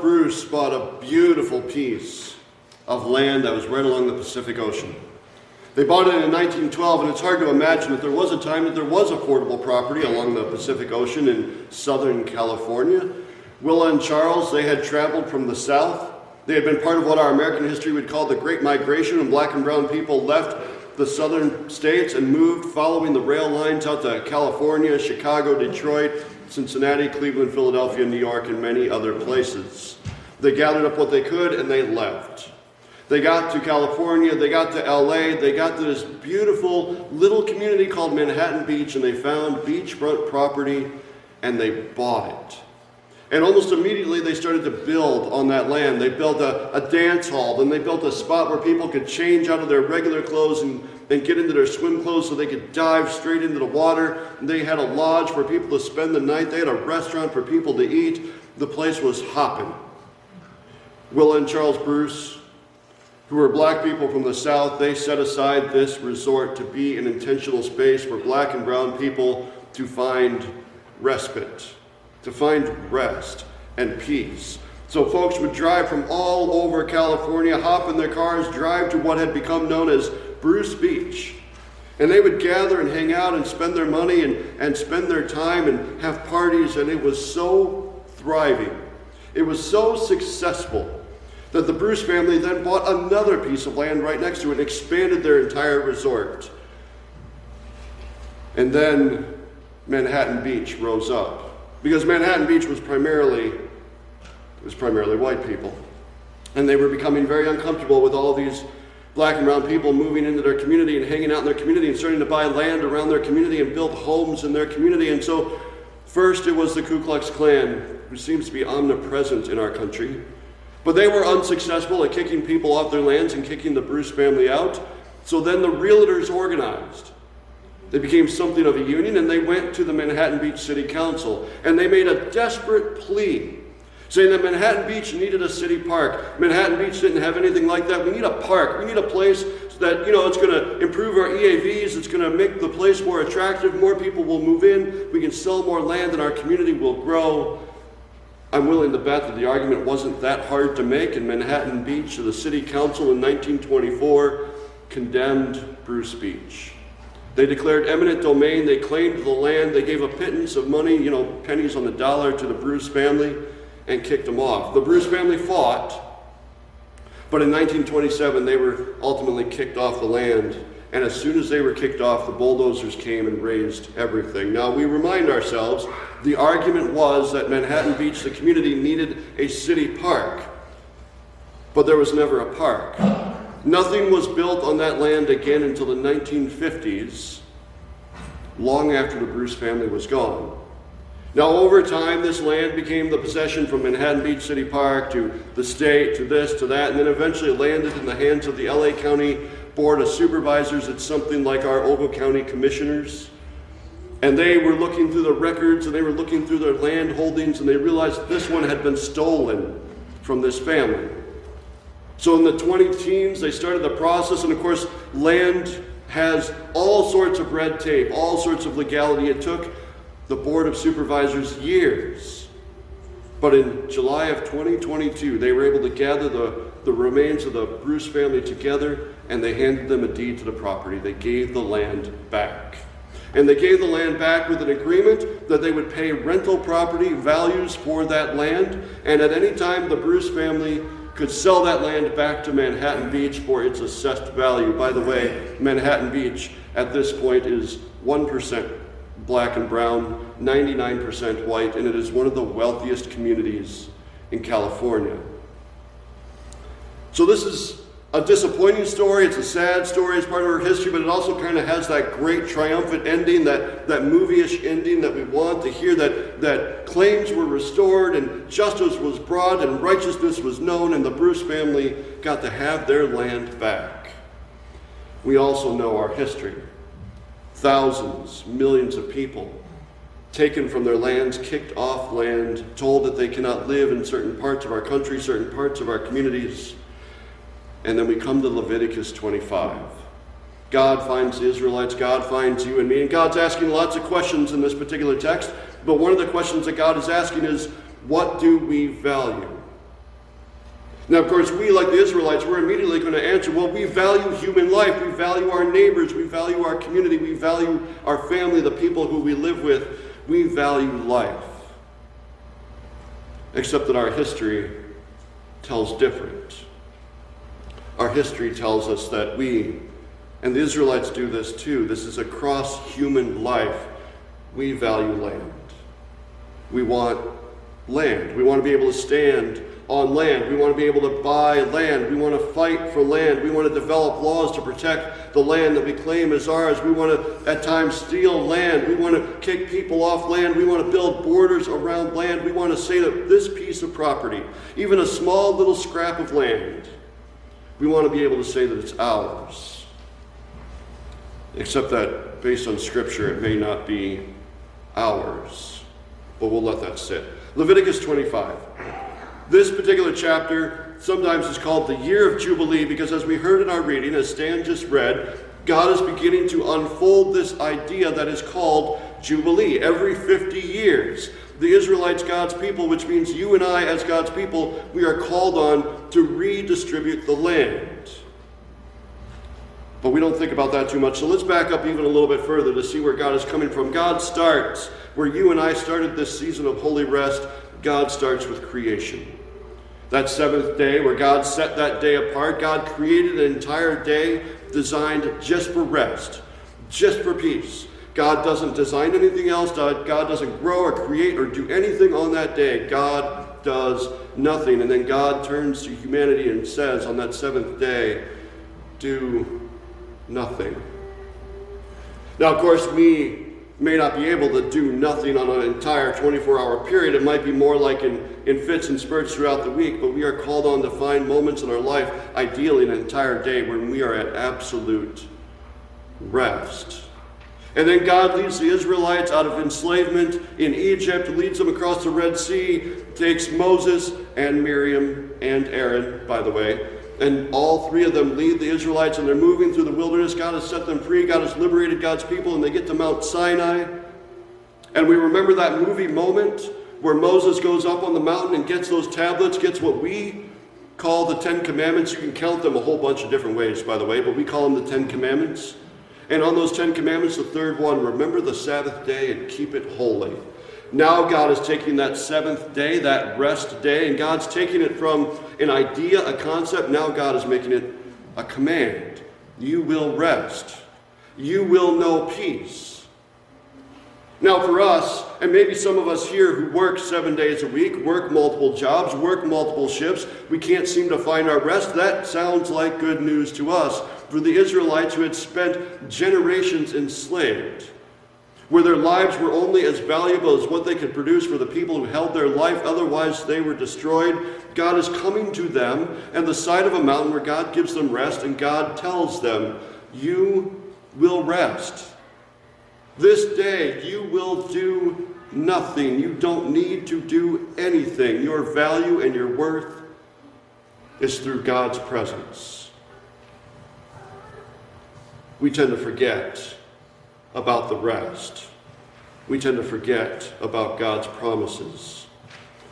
Bruce bought a beautiful piece of land that was right along the Pacific Ocean. They bought it in 1912, and it's hard to imagine that there was a time that there was affordable property along the Pacific Ocean in Southern California. Willa and Charles, they had traveled from the south. They had been part of what our American history would call the Great Migration, when black and brown people left the southern states and moved following the rail lines out to California, Chicago, Detroit, Cincinnati, Cleveland, Philadelphia, New York, and many other places. They gathered up what they could and they left. They got to California, they got to LA, they got to this beautiful little community called Manhattan Beach, and they found beachfront property and they bought it. And almost immediately they started to build on that land. They built a, a dance hall, then they built a spot where people could change out of their regular clothes and, and get into their swim clothes so they could dive straight into the water. They had a lodge for people to spend the night, they had a restaurant for people to eat. The place was hopping. Willa and Charles Bruce, who were black people from the South, they set aside this resort to be an intentional space for black and brown people to find respite to find rest and peace. So folks would drive from all over California, hop in their cars, drive to what had become known as Bruce Beach. And they would gather and hang out and spend their money and, and spend their time and have parties, and it was so thriving. It was so successful that the Bruce family then bought another piece of land right next to it and expanded their entire resort. And then Manhattan Beach rose up because Manhattan Beach was primarily it was primarily white people. And they were becoming very uncomfortable with all these black and brown people moving into their community and hanging out in their community and starting to buy land around their community and build homes in their community. And so, first it was the Ku Klux Klan, who seems to be omnipresent in our country. But they were unsuccessful at kicking people off their lands and kicking the Bruce family out. So then the realtors organized. They became something of a union and they went to the Manhattan Beach City Council and they made a desperate plea saying that Manhattan Beach needed a city park. Manhattan Beach didn't have anything like that. We need a park. We need a place that, you know, it's going to improve our EAVs. It's going to make the place more attractive. More people will move in. We can sell more land and our community will grow. I'm willing to bet that the argument wasn't that hard to make, in Manhattan Beach, the city council in 1924 condemned Bruce Beach. They declared eminent domain. They claimed the land. They gave a pittance of money, you know, pennies on the dollar to the Bruce family and kicked them off. The Bruce family fought, but in 1927 they were ultimately kicked off the land. And as soon as they were kicked off, the bulldozers came and razed everything. Now, we remind ourselves the argument was that Manhattan Beach, the community, needed a city park, but there was never a park. Nothing was built on that land again until the 1950s, long after the Bruce family was gone. Now, over time, this land became the possession from Manhattan Beach City Park to the state, to this, to that, and then eventually landed in the hands of the LA County Board of Supervisors. It's something like our Ogle County Commissioners. And they were looking through the records and they were looking through their land holdings and they realized this one had been stolen from this family. So in the 20 teens, they started the process, and of course, land has all sorts of red tape, all sorts of legality. It took the Board of Supervisors years. But in July of 2022, they were able to gather the, the remains of the Bruce family together and they handed them a deed to the property. They gave the land back. And they gave the land back with an agreement that they would pay rental property values for that land. And at any time the Bruce family could sell that land back to Manhattan Beach for its assessed value. By the way, Manhattan Beach at this point is 1% black and brown, 99% white, and it is one of the wealthiest communities in California. So, this is a disappointing story. It's a sad story. It's part of our history, but it also kind of has that great triumphant ending, that, that movie-ish ending that we want to hear, that, that claims were restored and justice was brought and righteousness was known and the Bruce family got to have their land back. We also know our history. Thousands, millions of people taken from their lands, kicked off land, told that they cannot live in certain parts of our country, certain parts of our communities and then we come to Leviticus 25. God finds the Israelites, God finds you and me, and God's asking lots of questions in this particular text. But one of the questions that God is asking is What do we value? Now, of course, we, like the Israelites, we're immediately going to answer well, we value human life. We value our neighbors. We value our community. We value our family, the people who we live with. We value life. Except that our history tells different. Our history tells us that we, and the Israelites do this too, this is across human life, we value land. We want land. We want to be able to stand on land. We want to be able to buy land. We want to fight for land. We want to develop laws to protect the land that we claim as ours. We want to, at times, steal land. We want to kick people off land. We want to build borders around land. We want to say that this piece of property, even a small little scrap of land, we want to be able to say that it's ours. Except that, based on Scripture, it may not be ours. But we'll let that sit. Leviticus 25. This particular chapter sometimes is called the year of Jubilee because, as we heard in our reading, as Stan just read, God is beginning to unfold this idea that is called Jubilee. Every 50 years, the Israelites, God's people, which means you and I, as God's people, we are called on to redistribute the land. But we don't think about that too much. So let's back up even a little bit further to see where God is coming from. God starts where you and I started this season of holy rest. God starts with creation. That seventh day, where God set that day apart, God created an entire day designed just for rest, just for peace. God doesn't design anything else. God doesn't grow or create or do anything on that day. God does nothing. And then God turns to humanity and says on that seventh day, Do nothing. Now, of course, we may not be able to do nothing on an entire 24 hour period. It might be more like in, in fits and spurts throughout the week, but we are called on to find moments in our life, ideally an entire day, when we are at absolute rest. And then God leads the Israelites out of enslavement in Egypt, leads them across the Red Sea, takes Moses and Miriam and Aaron, by the way, and all three of them lead the Israelites, and they're moving through the wilderness. God has set them free. God has liberated God's people, and they get to Mount Sinai. And we remember that movie moment where Moses goes up on the mountain and gets those tablets, gets what we call the Ten Commandments. You can count them a whole bunch of different ways, by the way, but we call them the Ten Commandments. And on those Ten Commandments, the third one, remember the Sabbath day and keep it holy. Now God is taking that seventh day, that rest day, and God's taking it from an idea, a concept. Now God is making it a command. You will rest. You will know peace. Now, for us, and maybe some of us here who work seven days a week, work multiple jobs, work multiple shifts, we can't seem to find our rest. That sounds like good news to us. For the Israelites who had spent generations enslaved, where their lives were only as valuable as what they could produce for the people who held their life, otherwise they were destroyed. God is coming to them and the side of a mountain where God gives them rest, and God tells them, You will rest. This day you will do nothing. You don't need to do anything. Your value and your worth is through God's presence. We tend to forget about the rest. We tend to forget about God's promises.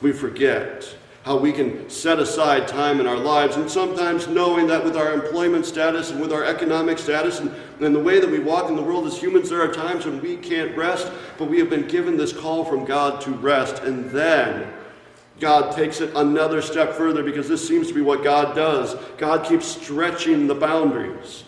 We forget how we can set aside time in our lives, and sometimes knowing that with our employment status and with our economic status and, and the way that we walk in the world as humans, there are times when we can't rest, but we have been given this call from God to rest. And then God takes it another step further because this seems to be what God does. God keeps stretching the boundaries.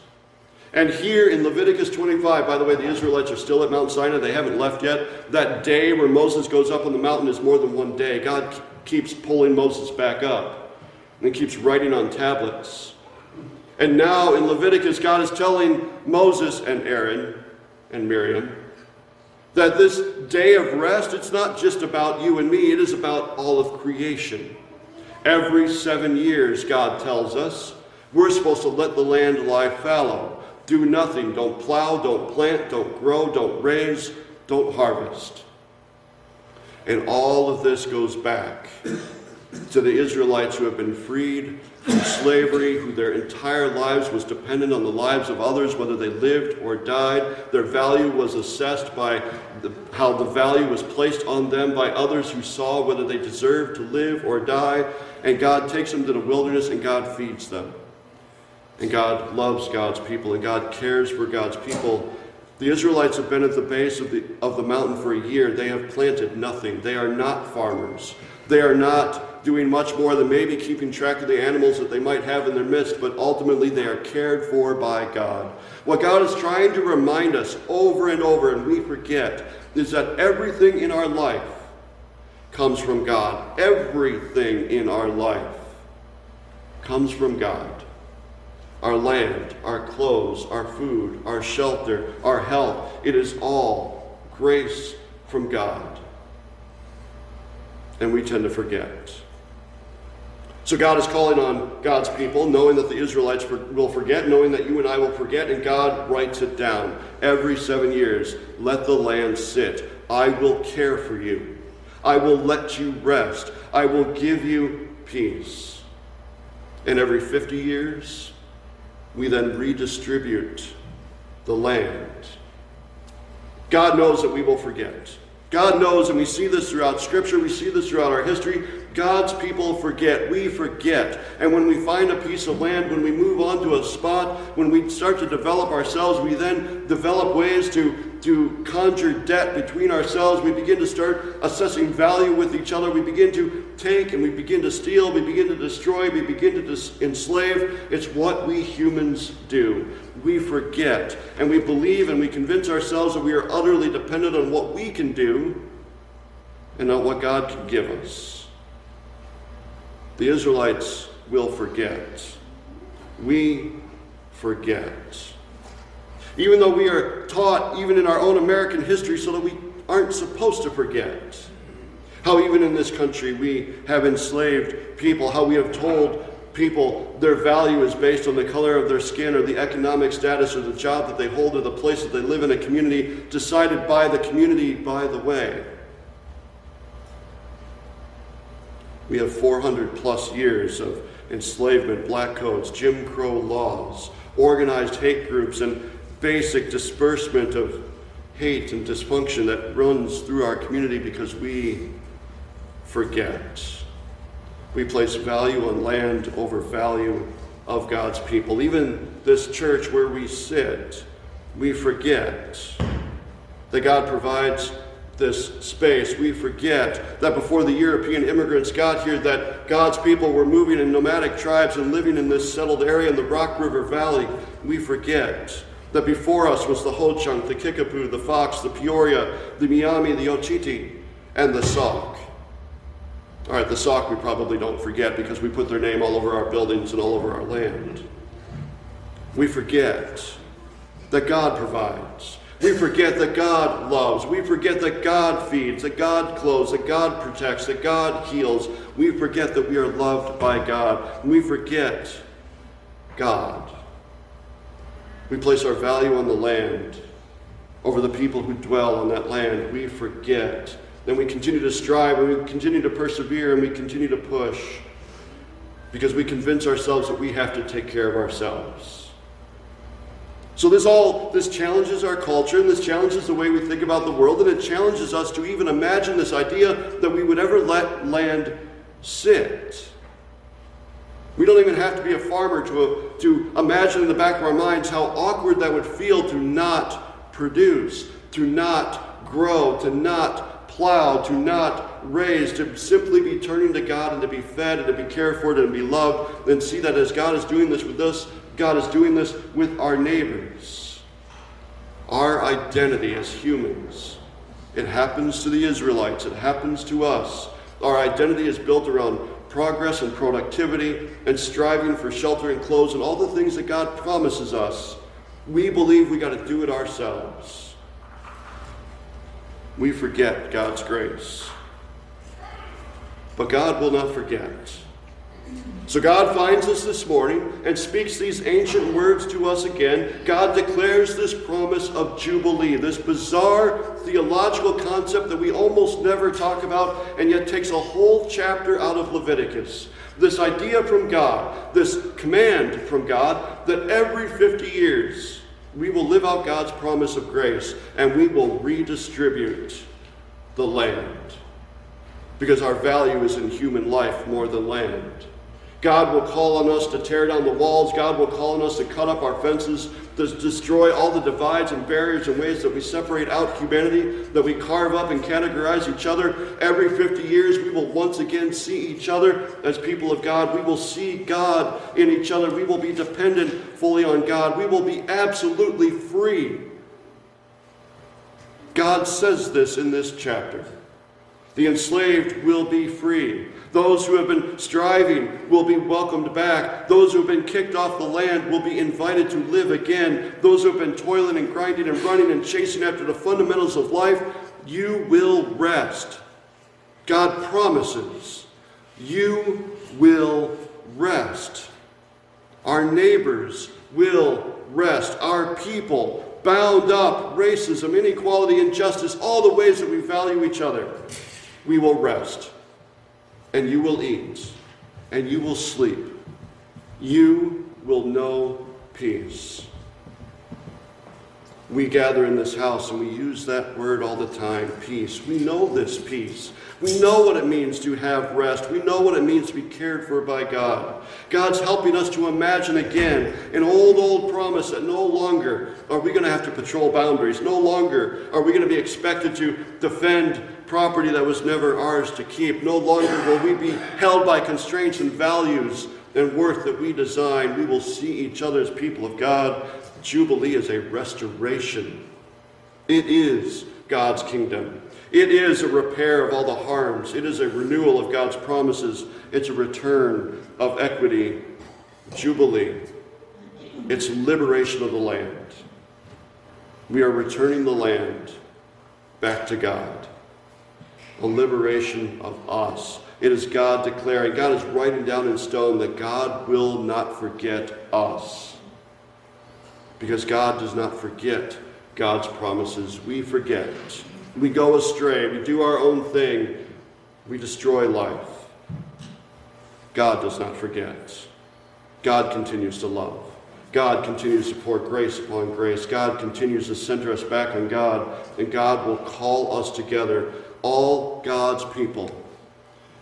And here in Leviticus 25, by the way, the Israelites are still at Mount Sinai. They haven't left yet. That day where Moses goes up on the mountain is more than one day. God keeps pulling Moses back up and keeps writing on tablets. And now in Leviticus, God is telling Moses and Aaron and Miriam that this day of rest, it's not just about you and me, it is about all of creation. Every seven years, God tells us, we're supposed to let the land lie fallow. Do nothing. Don't plow, don't plant, don't grow, don't raise, don't harvest. And all of this goes back to the Israelites who have been freed from slavery, who their entire lives was dependent on the lives of others, whether they lived or died. Their value was assessed by the, how the value was placed on them by others who saw whether they deserved to live or die. And God takes them to the wilderness and God feeds them. And God loves God's people and God cares for God's people. The Israelites have been at the base of the, of the mountain for a year. They have planted nothing. They are not farmers. They are not doing much more than maybe keeping track of the animals that they might have in their midst, but ultimately they are cared for by God. What God is trying to remind us over and over, and we forget, is that everything in our life comes from God. Everything in our life comes from God. Our land, our clothes, our food, our shelter, our health, it is all grace from God and we tend to forget. So God is calling on God's people, knowing that the Israelites will forget, knowing that you and I will forget, and God writes it down every seven years. Let the land sit. I will care for you. I will let you rest. I will give you peace. And every 50 years, we then redistribute the land. God knows that we will forget. God knows, and we see this throughout Scripture, we see this throughout our history. God's people forget. We forget. And when we find a piece of land, when we move on to a spot, when we start to develop ourselves, we then develop ways to, to conjure debt between ourselves. We begin to start assessing value with each other. We begin to take and we begin to steal. We begin to destroy. We begin to dis- enslave. It's what we humans do. We forget. And we believe and we convince ourselves that we are utterly dependent on what we can do and not what God can give us. The Israelites will forget. We forget. Even though we are taught, even in our own American history, so that we aren't supposed to forget. How, even in this country, we have enslaved people, how we have told people their value is based on the color of their skin or the economic status or the job that they hold or the place that they live in a community, decided by the community, by the way. We have 400 plus years of enslavement, black codes, Jim Crow laws, organized hate groups, and basic disbursement of hate and dysfunction that runs through our community because we forget. We place value on land over value of God's people. Even this church where we sit, we forget that God provides this space, we forget that before the European immigrants got here, that God's people were moving in nomadic tribes and living in this settled area in the Rock River Valley. We forget that before us was the Ho-Chunk, the Kickapoo, the Fox, the Peoria, the Miami, the Ochiti, and the Sauk. All right, the Sauk we probably don't forget because we put their name all over our buildings and all over our land. We forget that God provides we forget that God loves. We forget that God feeds, that God clothes, that God protects, that God heals. We forget that we are loved by God. We forget God. We place our value on the land over the people who dwell on that land. We forget. Then we continue to strive and we continue to persevere and we continue to push because we convince ourselves that we have to take care of ourselves. So this all this challenges our culture and this challenges the way we think about the world and it challenges us to even imagine this idea that we would ever let land sit. We don't even have to be a farmer to, to imagine in the back of our minds how awkward that would feel to not produce, to not grow, to not plow, to not raise, to simply be turning to God and to be fed and to be cared for and to be loved, and see that as God is doing this with us, God is doing this with our neighbors. Our identity as humans. It happens to the Israelites, it happens to us. Our identity is built around progress and productivity and striving for shelter and clothes and all the things that God promises us. We believe we got to do it ourselves. We forget God's grace. But God will not forget. So God finds us this morning and speaks these ancient words to us again. God declares this promise of Jubilee, this bizarre theological concept that we almost never talk about and yet takes a whole chapter out of Leviticus. This idea from God, this command from God, that every 50 years we will live out God's promise of grace and we will redistribute the land. Because our value is in human life more than land. God will call on us to tear down the walls. God will call on us to cut up our fences, to destroy all the divides and barriers and ways that we separate out humanity, that we carve up and categorize each other. Every 50 years, we will once again see each other as people of God. We will see God in each other. We will be dependent fully on God. We will be absolutely free. God says this in this chapter. The enslaved will be free. Those who have been striving will be welcomed back. Those who have been kicked off the land will be invited to live again. Those who have been toiling and grinding and running and chasing after the fundamentals of life, you will rest. God promises you will rest. Our neighbors will rest. Our people, bound up, racism, inequality, injustice, all the ways that we value each other, we will rest and you will eat, and you will sleep. You will know peace. We gather in this house and we use that word all the time peace. We know this peace. We know what it means to have rest. We know what it means to be cared for by God. God's helping us to imagine again an old, old promise that no longer are we going to have to patrol boundaries. No longer are we going to be expected to defend property that was never ours to keep. No longer will we be held by constraints and values and worth that we design. We will see each other as people of God. Jubilee is a restoration. It is God's kingdom. It is a repair of all the harms. It is a renewal of God's promises. It's a return of equity. Jubilee. It's liberation of the land. We are returning the land back to God a liberation of us. It is God declaring, God is writing down in stone that God will not forget us. Because God does not forget God's promises. We forget. We go astray. We do our own thing. We destroy life. God does not forget. God continues to love. God continues to pour grace upon grace. God continues to center us back on God. And God will call us together all God's people.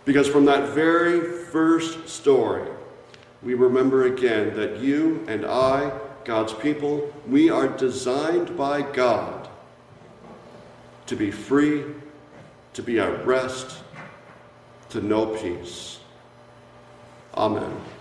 Because from that very first story, we remember again that you and I, God's people, we are designed by God to be free, to be at rest, to know peace. Amen.